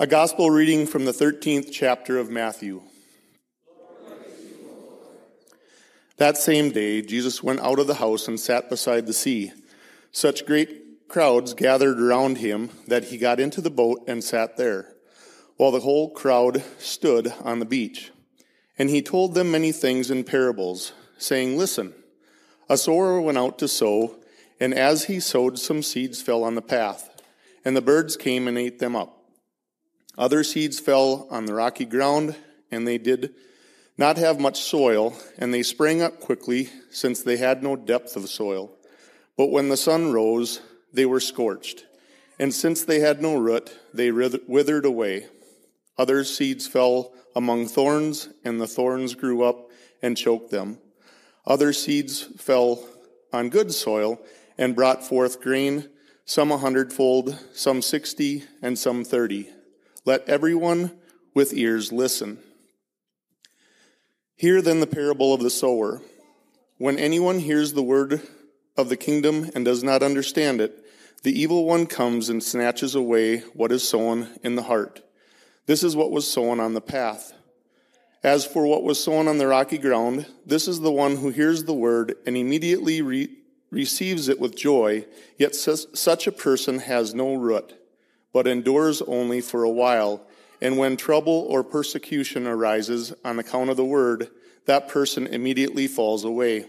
A gospel reading from the 13th chapter of Matthew. That same day, Jesus went out of the house and sat beside the sea. Such great crowds gathered around him that he got into the boat and sat there, while the whole crowd stood on the beach. And he told them many things in parables, saying, Listen, a sower went out to sow, and as he sowed, some seeds fell on the path, and the birds came and ate them up. Other seeds fell on the rocky ground, and they did not have much soil, and they sprang up quickly, since they had no depth of soil. But when the sun rose, they were scorched, and since they had no root, they withered away. Other seeds fell among thorns, and the thorns grew up and choked them. Other seeds fell on good soil and brought forth grain, some a hundredfold, some sixty, and some thirty. Let everyone with ears listen. Hear then the parable of the sower. When anyone hears the word of the kingdom and does not understand it, the evil one comes and snatches away what is sown in the heart. This is what was sown on the path. As for what was sown on the rocky ground, this is the one who hears the word and immediately re- receives it with joy, yet such a person has no root but endures only for a while. And when trouble or persecution arises on account of the word, that person immediately falls away.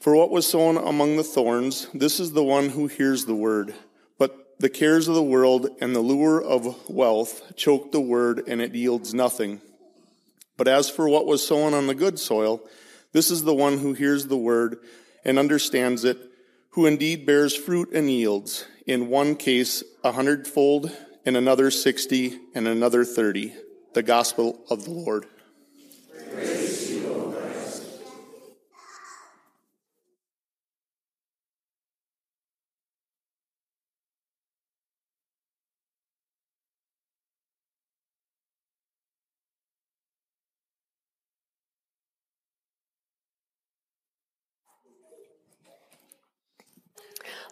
For what was sown among the thorns, this is the one who hears the word. But the cares of the world and the lure of wealth choke the word, and it yields nothing. But as for what was sown on the good soil, this is the one who hears the word and understands it, who indeed bears fruit and yields in one case a hundredfold, in another sixty, and another thirty. The gospel of the Lord.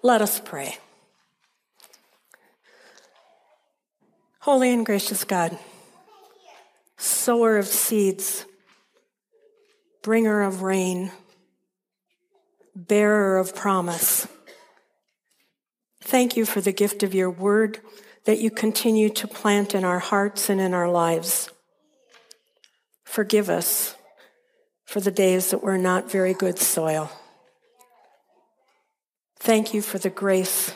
Let us pray. Holy and gracious God, sower of seeds, bringer of rain, bearer of promise, thank you for the gift of your word that you continue to plant in our hearts and in our lives. Forgive us for the days that were not very good soil. Thank you for the grace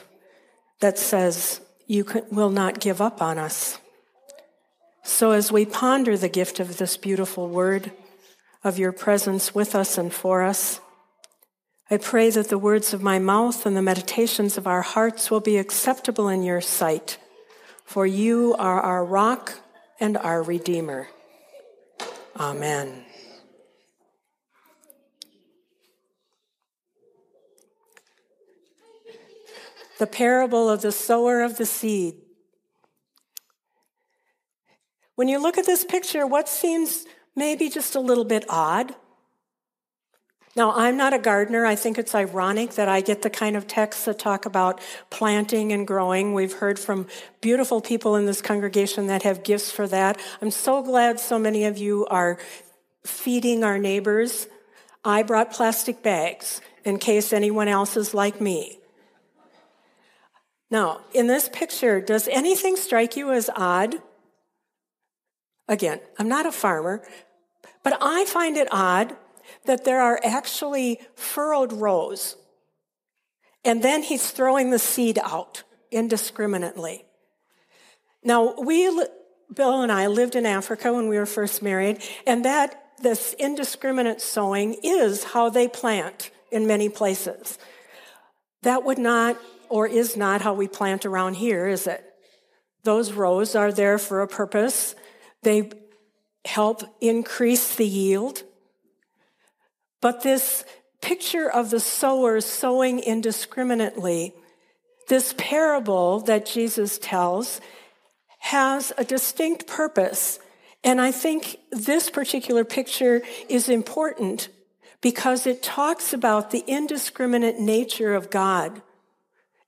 that says, you will not give up on us. So, as we ponder the gift of this beautiful word, of your presence with us and for us, I pray that the words of my mouth and the meditations of our hearts will be acceptable in your sight, for you are our rock and our Redeemer. Amen. The parable of the sower of the seed. When you look at this picture, what seems maybe just a little bit odd? Now, I'm not a gardener. I think it's ironic that I get the kind of texts that talk about planting and growing. We've heard from beautiful people in this congregation that have gifts for that. I'm so glad so many of you are feeding our neighbors. I brought plastic bags in case anyone else is like me. Now, in this picture, does anything strike you as odd? Again, I'm not a farmer, but I find it odd that there are actually furrowed rows. And then he's throwing the seed out indiscriminately. Now, we, Bill and I lived in Africa when we were first married, and that, this indiscriminate sowing is how they plant in many places. That would not or is not how we plant around here, is it? Those rows are there for a purpose. They help increase the yield. But this picture of the sower sowing indiscriminately, this parable that Jesus tells, has a distinct purpose. And I think this particular picture is important because it talks about the indiscriminate nature of God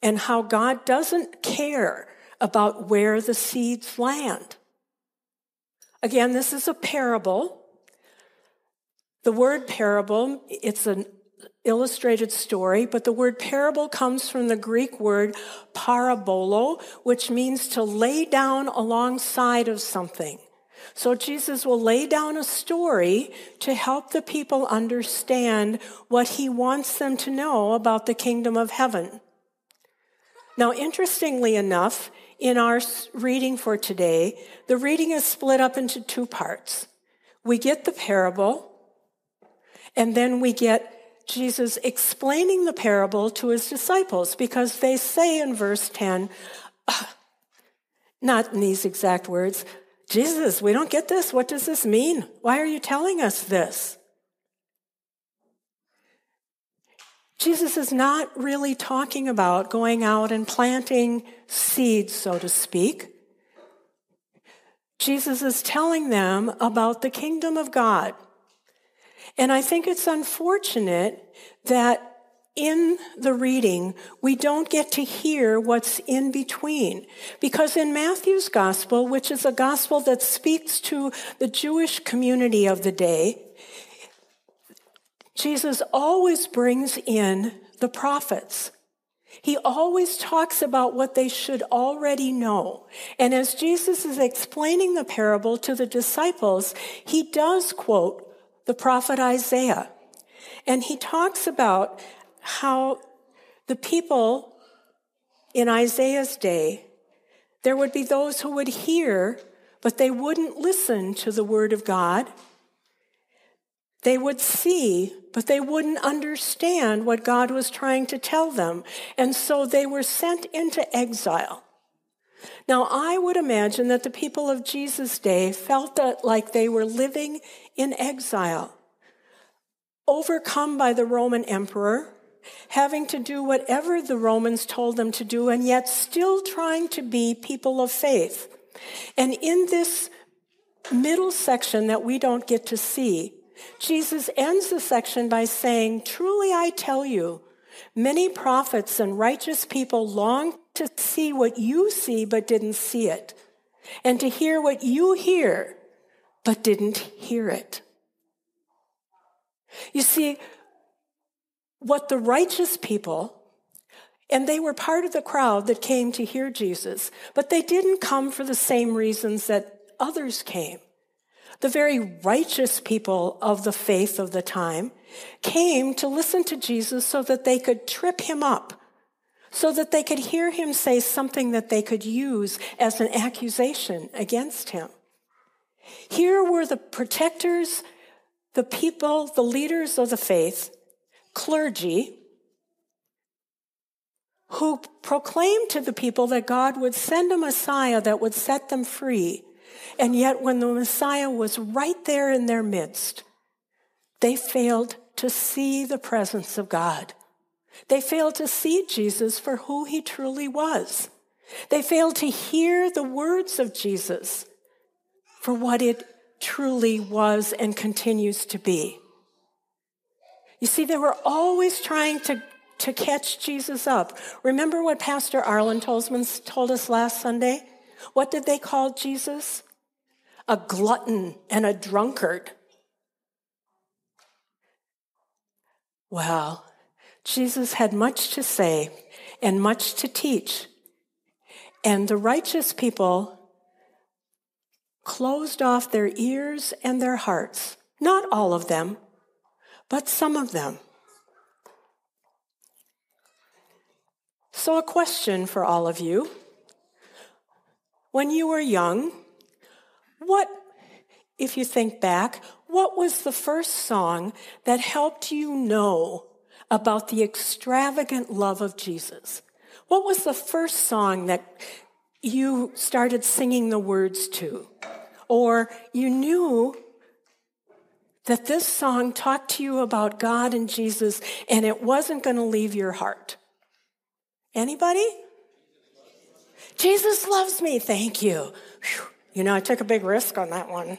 and how God doesn't care about where the seeds land. Again, this is a parable. The word parable, it's an illustrated story, but the word parable comes from the Greek word parabolo, which means to lay down alongside of something. So Jesus will lay down a story to help the people understand what he wants them to know about the kingdom of heaven. Now, interestingly enough, in our reading for today, the reading is split up into two parts. We get the parable, and then we get Jesus explaining the parable to his disciples because they say in verse 10, not in these exact words, Jesus, we don't get this. What does this mean? Why are you telling us this? Jesus is not really talking about going out and planting seeds, so to speak. Jesus is telling them about the kingdom of God. And I think it's unfortunate that in the reading, we don't get to hear what's in between. Because in Matthew's gospel, which is a gospel that speaks to the Jewish community of the day, Jesus always brings in the prophets. He always talks about what they should already know. And as Jesus is explaining the parable to the disciples, he does quote the prophet Isaiah. And he talks about how the people in Isaiah's day, there would be those who would hear, but they wouldn't listen to the word of God. They would see, but they wouldn't understand what God was trying to tell them. And so they were sent into exile. Now, I would imagine that the people of Jesus' day felt that like they were living in exile, overcome by the Roman emperor, having to do whatever the Romans told them to do, and yet still trying to be people of faith. And in this middle section that we don't get to see, Jesus ends the section by saying, Truly I tell you, many prophets and righteous people long to see what you see but didn't see it, and to hear what you hear but didn't hear it. You see, what the righteous people, and they were part of the crowd that came to hear Jesus, but they didn't come for the same reasons that others came. The very righteous people of the faith of the time came to listen to Jesus so that they could trip him up, so that they could hear him say something that they could use as an accusation against him. Here were the protectors, the people, the leaders of the faith, clergy, who proclaimed to the people that God would send a Messiah that would set them free and yet, when the Messiah was right there in their midst, they failed to see the presence of God. They failed to see Jesus for who he truly was. They failed to hear the words of Jesus for what it truly was and continues to be. You see, they were always trying to, to catch Jesus up. Remember what Pastor Arlen Tolzman told us last Sunday? What did they call Jesus? a glutton, and a drunkard. Well, Jesus had much to say and much to teach. And the righteous people closed off their ears and their hearts. Not all of them, but some of them. So, a question for all of you. When you were young, what, if you think back, what was the first song that helped you know about the extravagant love of Jesus? What was the first song that you started singing the words to, or you knew that this song talked to you about God and Jesus and it wasn't going to leave your heart. Anybody? Jesus loves me. Thank you. Whew. You know, I took a big risk on that one.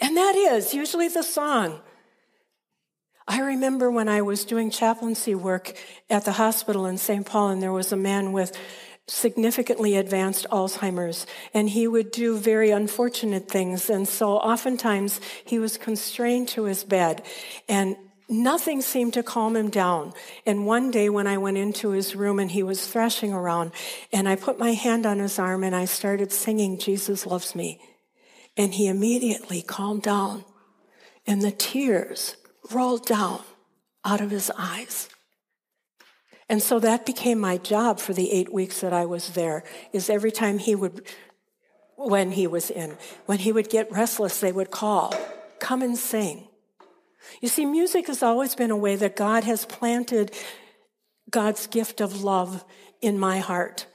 and that is usually the song. I remember when I was doing chaplaincy work at the hospital in St. Paul, and there was a man with significantly advanced Alzheimer's, and he would do very unfortunate things. And so oftentimes he was constrained to his bed, and nothing seemed to calm him down. And one day when I went into his room and he was thrashing around, and I put my hand on his arm and I started singing, Jesus Loves Me. And he immediately calmed down, and the tears rolled down out of his eyes. And so that became my job for the eight weeks that I was there, is every time he would, when he was in, when he would get restless, they would call, come and sing. You see, music has always been a way that God has planted God's gift of love in my heart.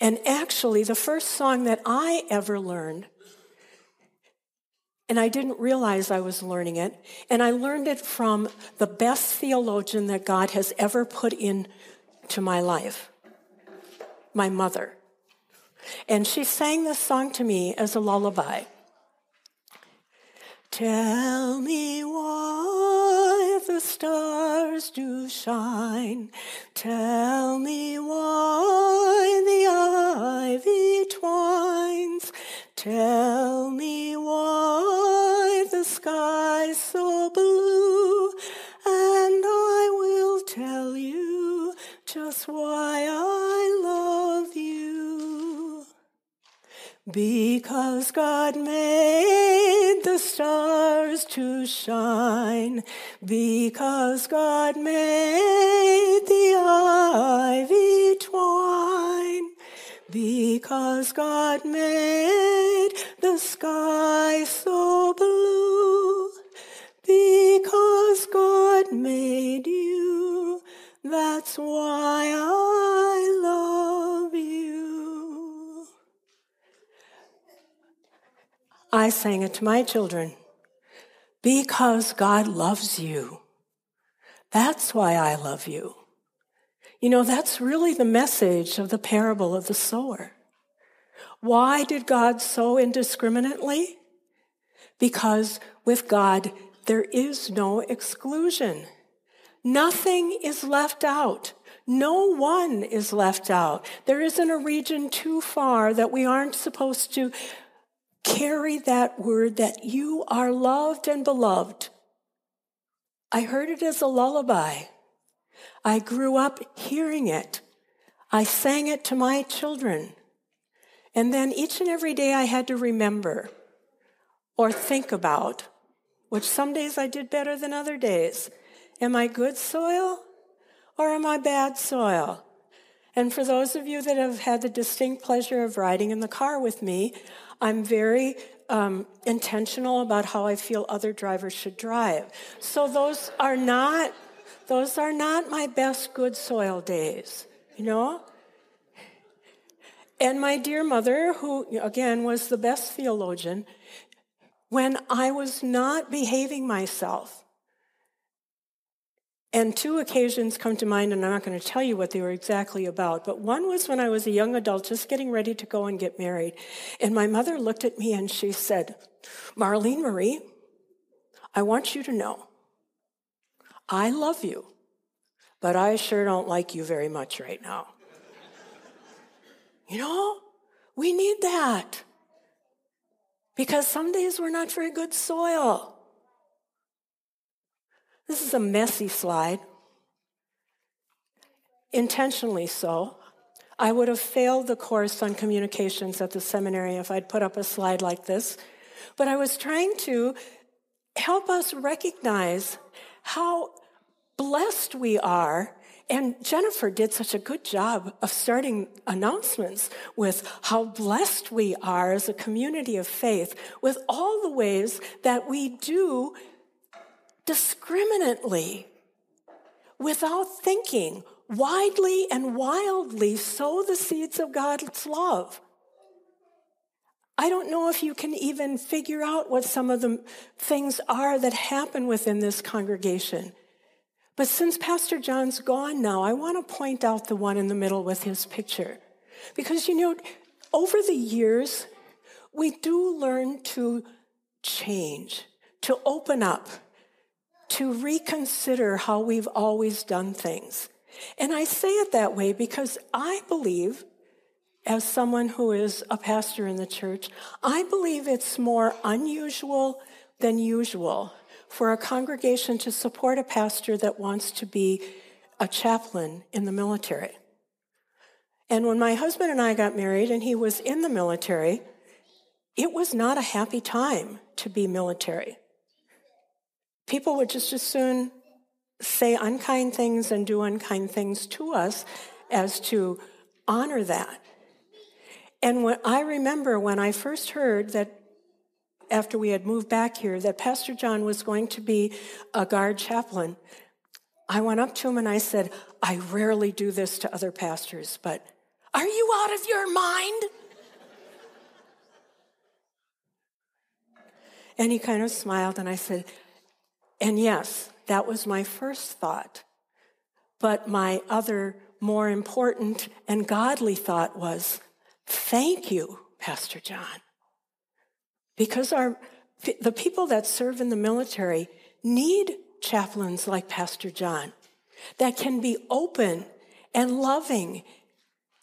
And actually, the first song that I ever learned, and I didn't realize I was learning it, and I learned it from the best theologian that God has ever put in to my life, my mother. And she sang this song to me as a lullaby. Tell me why the stars do shine. Tell me why the ivy twines. Tell me why the sky's so blue. And I will tell you just why I Because God made the stars to shine. Because God made the ivy twine. Because God made the sky so blue. Because God made you. That's why I love you. I sang it to my children. Because God loves you. That's why I love you. You know, that's really the message of the parable of the sower. Why did God sow indiscriminately? Because with God, there is no exclusion. Nothing is left out. No one is left out. There isn't a region too far that we aren't supposed to carry that word that you are loved and beloved. I heard it as a lullaby. I grew up hearing it. I sang it to my children. And then each and every day I had to remember or think about, which some days I did better than other days. Am I good soil or am I bad soil? And for those of you that have had the distinct pleasure of riding in the car with me, I'm very um, intentional about how I feel other drivers should drive. So those are not those are not my best good soil days, you know. And my dear mother, who again was the best theologian, when I was not behaving myself, and two occasions come to mind, and I'm not going to tell you what they were exactly about. But one was when I was a young adult, just getting ready to go and get married. And my mother looked at me and she said, Marlene Marie, I want you to know, I love you, but I sure don't like you very much right now. you know, we need that. Because some days we're not very good soil. This is a messy slide. Intentionally so. I would have failed the course on communications at the seminary if I'd put up a slide like this. But I was trying to help us recognize how blessed we are. And Jennifer did such a good job of starting announcements with how blessed we are as a community of faith with all the ways that we do discriminately without thinking widely and wildly sow the seeds of God's love. I don't know if you can even figure out what some of the things are that happen within this congregation. But since Pastor John's gone now, I want to point out the one in the middle with his picture. Because, you know, over the years, we do learn to change, to open up, to reconsider how we've always done things. And I say it that way because I believe, as someone who is a pastor in the church, I believe it's more unusual than usual for a congregation to support a pastor that wants to be a chaplain in the military. And when my husband and I got married and he was in the military, it was not a happy time to be military. People would just as soon say unkind things and do unkind things to us as to honor that. And when, I remember when I first heard that after we had moved back here that Pastor John was going to be a guard chaplain, I went up to him and I said, I rarely do this to other pastors, but are you out of your mind? And he kind of smiled and I said, and yes, that was my first thought. But my other more important and godly thought was, thank you, Pastor John. Because our, the people that serve in the military need chaplains like Pastor John that can be open and loving,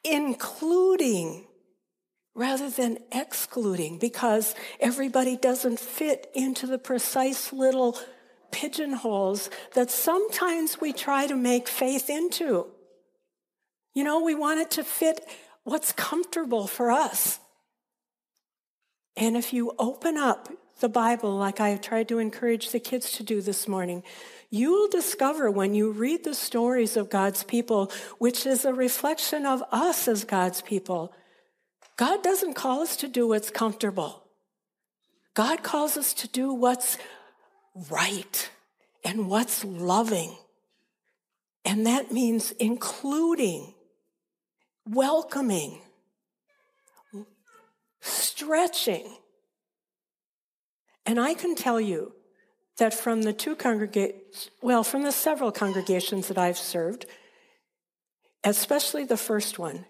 including rather than excluding because everybody doesn't fit into the precise little pigeonholes that sometimes we try to make faith into. You know, we want it to fit what's comfortable for us. And if you open up the Bible, like I tried to encourage the kids to do this morning, you will discover when you read the stories of God's people, which is a reflection of us as God's people. God doesn't call us to do what's comfortable. God calls us to do what's right and what's loving. And that means including, welcoming, stretching. And I can tell you that from the two congregations, well, from the several congregations that I've served, especially the first one,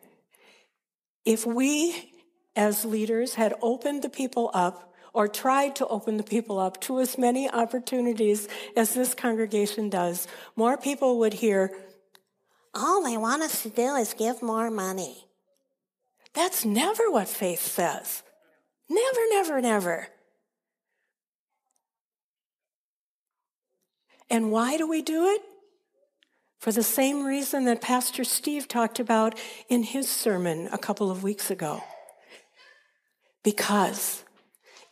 if we as leaders had opened the people up or tried to open the people up to as many opportunities as this congregation does, more people would hear, all they want us to do is give more money. That's never what faith says. Never, never, never. And why do we do it? For the same reason that Pastor Steve talked about in his sermon a couple of weeks ago. Because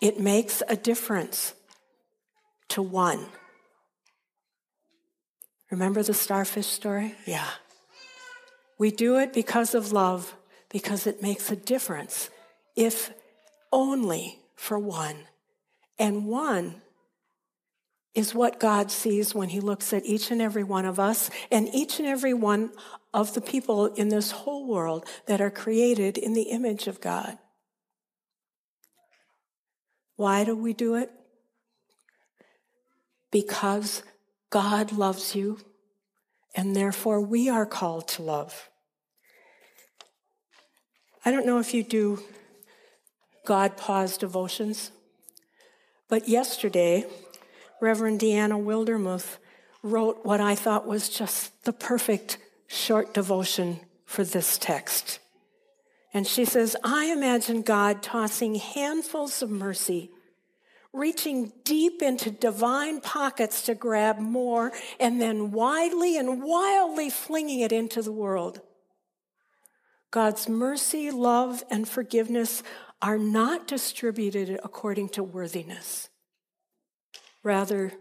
it makes a difference to one. Remember the starfish story? Yeah. We do it because of love because it makes a difference, if only for one. And one is what God sees when He looks at each and every one of us and each and every one of the people in this whole world that are created in the image of God. Why do we do it? Because God loves you, and therefore we are called to love. I don't know if you do God pause devotions, but yesterday, Reverend Deanna Wildermuth wrote what I thought was just the perfect short devotion for this text. And she says, I imagine God tossing handfuls of mercy, reaching deep into divine pockets to grab more, and then widely and wildly flinging it into the world. God's mercy, love, and forgiveness are not distributed according to worthiness. Rather,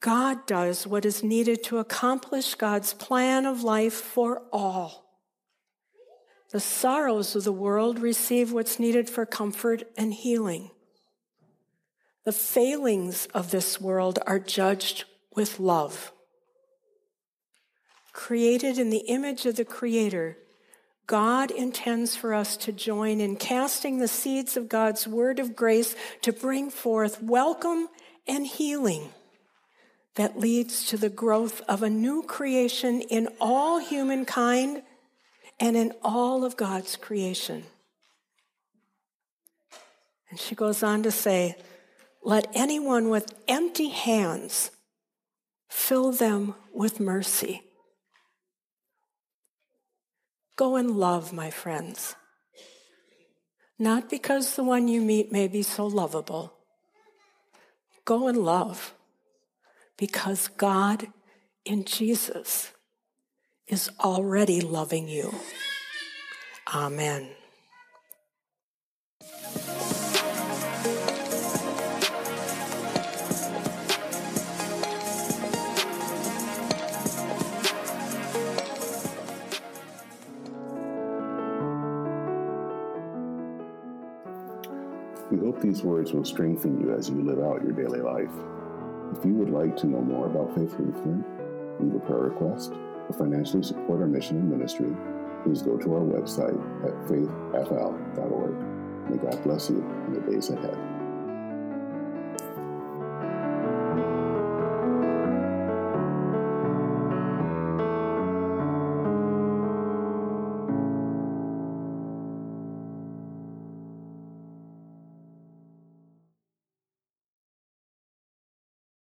God does what is needed to accomplish God's plan of life for all. The sorrows of the world receive what's needed for comfort and healing. The failings of this world are judged with love. created in the image of the Creator, God intends for us to join in casting the seeds of God's word of grace to bring forth welcome and healing that leads to the growth of a new creation in all humankind and in all of God's creation. And she goes on to say, let anyone with empty hands fill them with mercy. Go and love, my friends. Not because the one you meet may be so lovable. Go and love because God in Jesus is already loving you. Amen. We hope these words will strengthen you as you live out your daily life. If you would like to know more about Faith Lutheran, leave a prayer request, financially support our mission and ministry, please go to our website at faithfl.org. May God bless you in the days ahead.